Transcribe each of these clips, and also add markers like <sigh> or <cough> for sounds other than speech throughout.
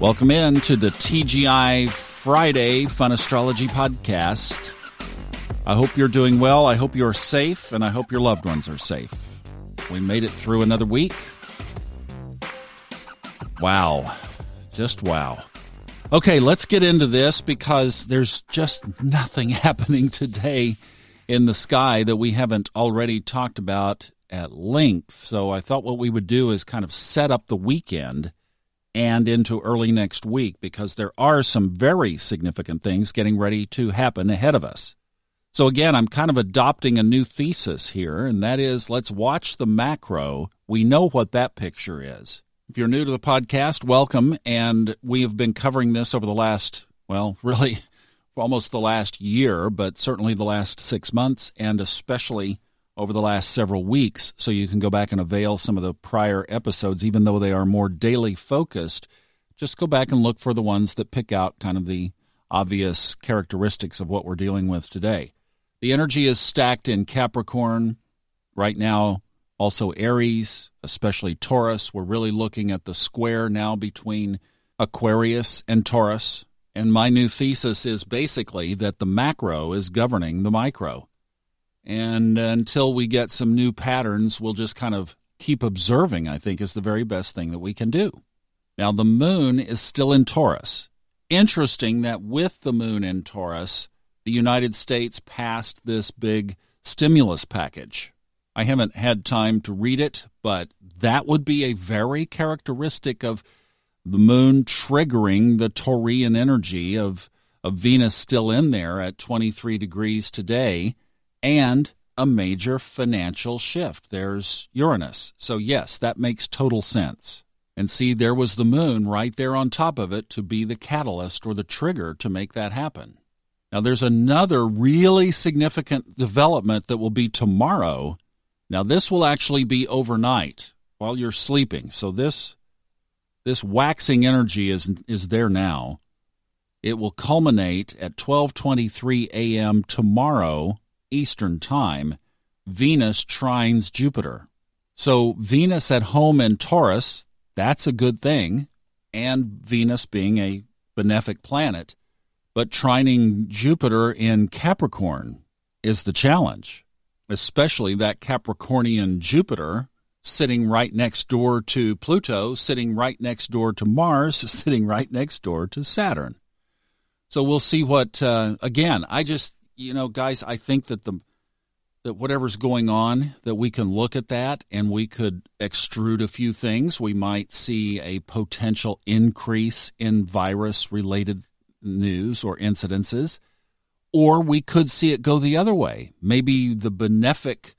Welcome in to the TGI Friday Fun Astrology Podcast. I hope you're doing well. I hope you're safe, and I hope your loved ones are safe. We made it through another week. Wow. Just wow. Okay, let's get into this because there's just nothing <laughs> happening today in the sky that we haven't already talked about at length. So I thought what we would do is kind of set up the weekend and into early next week because there are some very significant things getting ready to happen ahead of us. So, again, I'm kind of adopting a new thesis here, and that is let's watch the macro. We know what that picture is. If you're new to the podcast, welcome. And we have been covering this over the last, well, <laughs> really almost the last year, but certainly the last six months, and especially over the last several weeks, so you can go back and avail some of the prior episodes, even though they are more daily focused. Just go back and look for the ones that pick out kind of the obvious characteristics of what we're dealing with today. The energy is stacked in Capricorn right now, also Aries, especially Taurus. We're really looking at the square now between Aquarius and Taurus. And my new thesis is basically that the macro is governing the micro. And until we get some new patterns, we'll just kind of keep observing, I think, is the very best thing that we can do. Now, the moon is still in Taurus. Interesting that with the moon in Taurus, the United States passed this big stimulus package. I haven't had time to read it, but that would be a very characteristic of the moon triggering the Taurian energy of, of Venus still in there at 23 degrees today and a major financial shift. There's Uranus. So, yes, that makes total sense. And see, there was the moon right there on top of it to be the catalyst or the trigger to make that happen. Now, there's another really significant development that will be tomorrow. Now, this will actually be overnight while you're sleeping. So, this this waxing energy is is there now. It will culminate at 12:23 a.m. tomorrow Eastern Time, Venus trines Jupiter. So Venus at home in Taurus, that's a good thing, and Venus being a benefic planet, but trining Jupiter in Capricorn is the challenge, especially that Capricornian Jupiter sitting right next door to Pluto, sitting right next door to Mars, <laughs> sitting right next door to Saturn. So we'll see what, uh, again, I just you know, guys, I think that the that whatever's going on, that we can look at that and we could extrude a few things. We might see a potential increase in virus related news or incidences, or we could see it go the other way. Maybe the benefic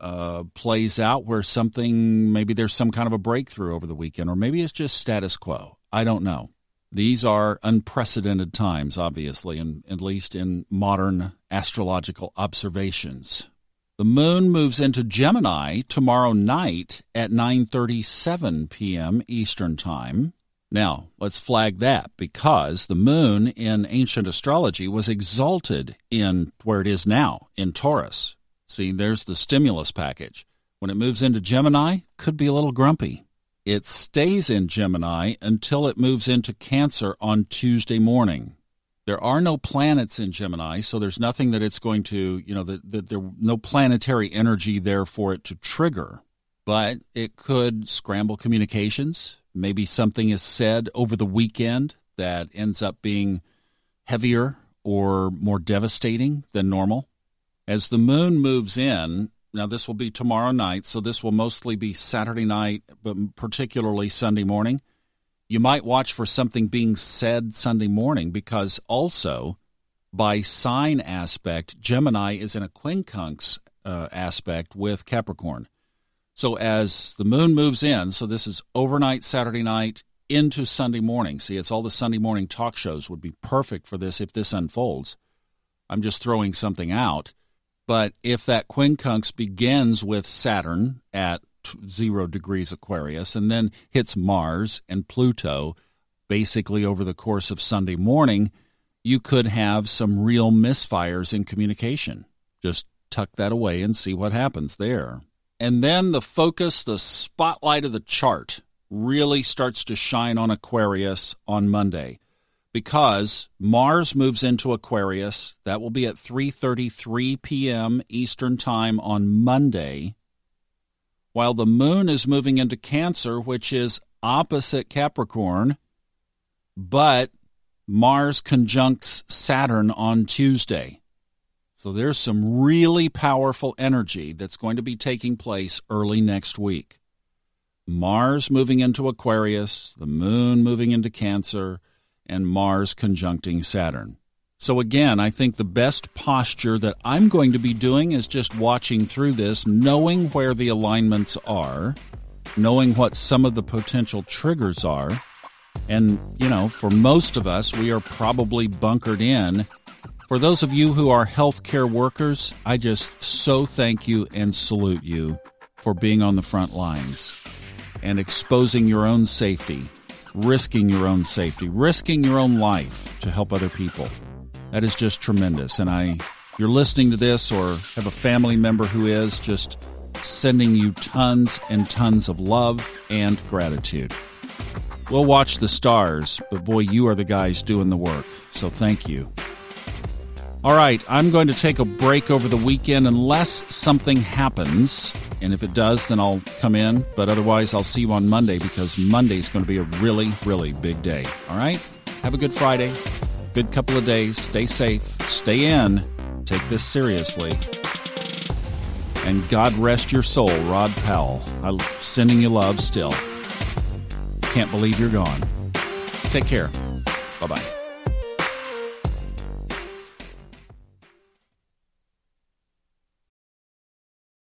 uh, plays out where something, maybe there's some kind of a breakthrough over the weekend, or maybe it's just status quo. I don't know. These are unprecedented times, obviously, and at least in modern astrological observations. The moon moves into Gemini tomorrow night at 9:37 p.m. Eastern Time. Now, let's flag that because the moon in ancient astrology was exalted in where it is now in Taurus. See, there's the stimulus package. When it moves into Gemini, could be a little grumpy. It stays in Gemini until it moves into Cancer on Tuesday morning. There are no planets in Gemini, so there's nothing that it's going to, you know, that the, there no planetary energy there for it to trigger. But it could scramble communications. Maybe something is said over the weekend that ends up being heavier or more devastating than normal. As the moon moves in, now, this will be tomorrow night, so this will mostly be Saturday night, but particularly Sunday morning. You might watch for something being said Sunday morning because also by sign aspect, Gemini is in a quincunx uh, aspect with Capricorn. So as the moon moves in, so this is overnight Saturday night into Sunday morning. See, it's all the Sunday morning talk shows would be perfect for this if this unfolds. I'm just throwing something out. But if that quincunx begins with Saturn at zero degrees Aquarius and then hits Mars and Pluto basically over the course of Sunday morning, you could have some real misfires in communication. Just tuck that away and see what happens there. And then the focus, the spotlight of the chart really starts to shine on Aquarius on Monday because Mars moves into Aquarius. That will be at 3:33 p.m. Eastern Time on Monday, while the moon is moving into Cancer, which is opposite Capricorn, but Mars conjuncts Saturn on Tuesday. So there's some really powerful energy that's going to be taking place early next week. Mars moving into Aquarius, the moon moving into Cancer, and Mars conjuncting Saturn. So, again, I think the best posture that I'm going to be doing is just watching through this, knowing where the alignments are, knowing what some of the potential triggers are. And, you know, for most of us, we are probably bunkered in. For those of you who are healthcare workers, I just so thank you and salute you for being on the front lines and exposing your own safety, risking your own safety, risking your own life to help other people. That is just tremendous. And I, you're listening to this or have a family member who is just sending you tons and tons of love and gratitude. We'll watch the stars, but boy, you are the guys doing the work. So thank you. All right, I'm going to take a break over the weekend unless something happens. And if it does, then I'll come in. But otherwise, I'll see you on Monday because Monday is going to be a really, really big day. All right? Have a good Friday. Good couple of days. Stay safe. Stay in. Take this seriously. And God rest your soul, Rod Powell. I'm sending you love still. Can't believe you're gone. Take care. Bye bye.